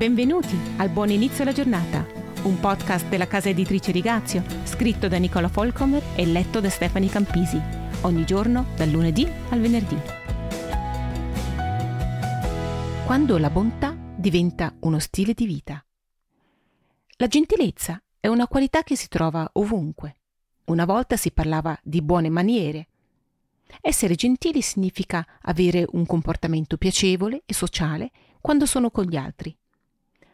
Benvenuti al Buon Inizio alla Giornata, un podcast della casa editrice Rigazio, scritto da Nicola Folcomer e letto da Stefani Campisi, ogni giorno dal lunedì al venerdì. Quando la bontà diventa uno stile di vita. La gentilezza è una qualità che si trova ovunque. Una volta si parlava di buone maniere. Essere gentili significa avere un comportamento piacevole e sociale quando sono con gli altri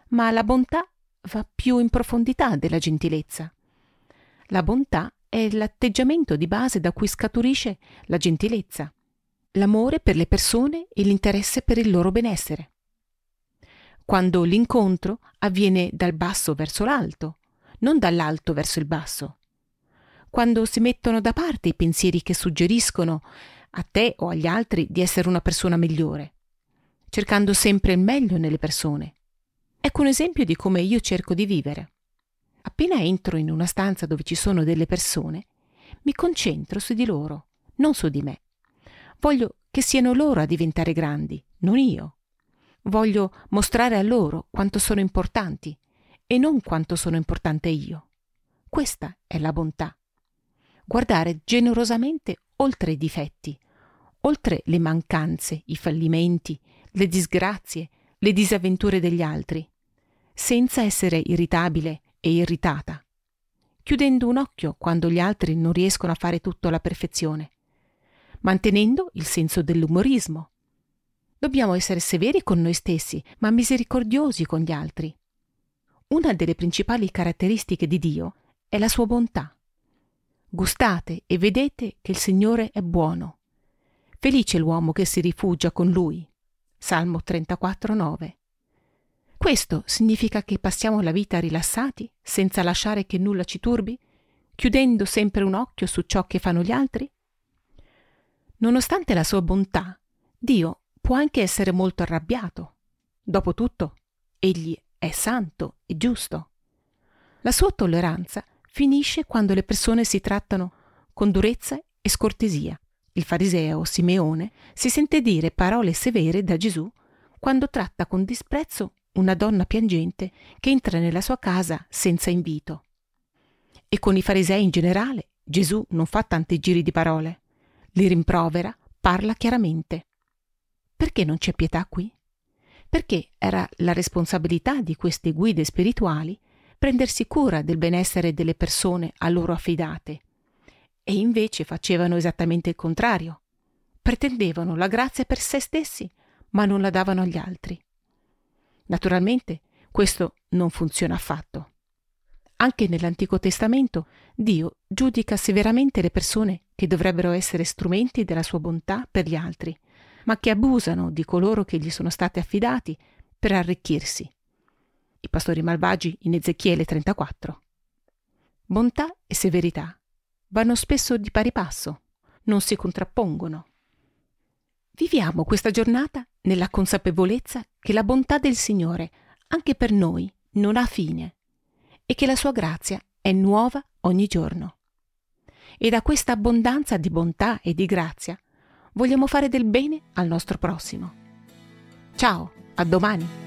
ma la bontà va più in profondità della gentilezza. La bontà è l'atteggiamento di base da cui scaturisce la gentilezza, l'amore per le persone e l'interesse per il loro benessere. Quando l'incontro avviene dal basso verso l'alto, non dall'alto verso il basso. Quando si mettono da parte i pensieri che suggeriscono a te o agli altri di essere una persona migliore, cercando sempre il meglio nelle persone Ecco un esempio di come io cerco di vivere. Appena entro in una stanza dove ci sono delle persone, mi concentro su di loro, non su di me. Voglio che siano loro a diventare grandi, non io. Voglio mostrare a loro quanto sono importanti e non quanto sono importante io. Questa è la bontà. Guardare generosamente oltre i difetti, oltre le mancanze, i fallimenti, le disgrazie, le disavventure degli altri senza essere irritabile e irritata, chiudendo un occhio quando gli altri non riescono a fare tutto alla perfezione, mantenendo il senso dell'umorismo. Dobbiamo essere severi con noi stessi, ma misericordiosi con gli altri. Una delle principali caratteristiche di Dio è la sua bontà. Gustate e vedete che il Signore è buono. Felice l'uomo che si rifugia con lui. Salmo 34, 9. Questo significa che passiamo la vita rilassati, senza lasciare che nulla ci turbi, chiudendo sempre un occhio su ciò che fanno gli altri? Nonostante la sua bontà, Dio può anche essere molto arrabbiato. Dopotutto, egli è santo e giusto. La sua tolleranza finisce quando le persone si trattano con durezza e scortesia. Il fariseo Simeone si sente dire parole severe da Gesù quando tratta con disprezzo una donna piangente che entra nella sua casa senza invito. E con i farisei in generale Gesù non fa tanti giri di parole, li rimprovera, parla chiaramente. Perché non c'è pietà qui? Perché era la responsabilità di queste guide spirituali prendersi cura del benessere delle persone a loro affidate. E invece facevano esattamente il contrario. Pretendevano la grazia per se stessi, ma non la davano agli altri. Naturalmente questo non funziona affatto. Anche nell'Antico Testamento Dio giudica severamente le persone che dovrebbero essere strumenti della sua bontà per gli altri, ma che abusano di coloro che gli sono stati affidati per arricchirsi. I pastori malvagi in Ezechiele 34. Bontà e severità vanno spesso di pari passo, non si contrappongono. Viviamo questa giornata nella consapevolezza che la bontà del Signore anche per noi non ha fine e che la sua grazia è nuova ogni giorno. E da questa abbondanza di bontà e di grazia vogliamo fare del bene al nostro prossimo. Ciao, a domani!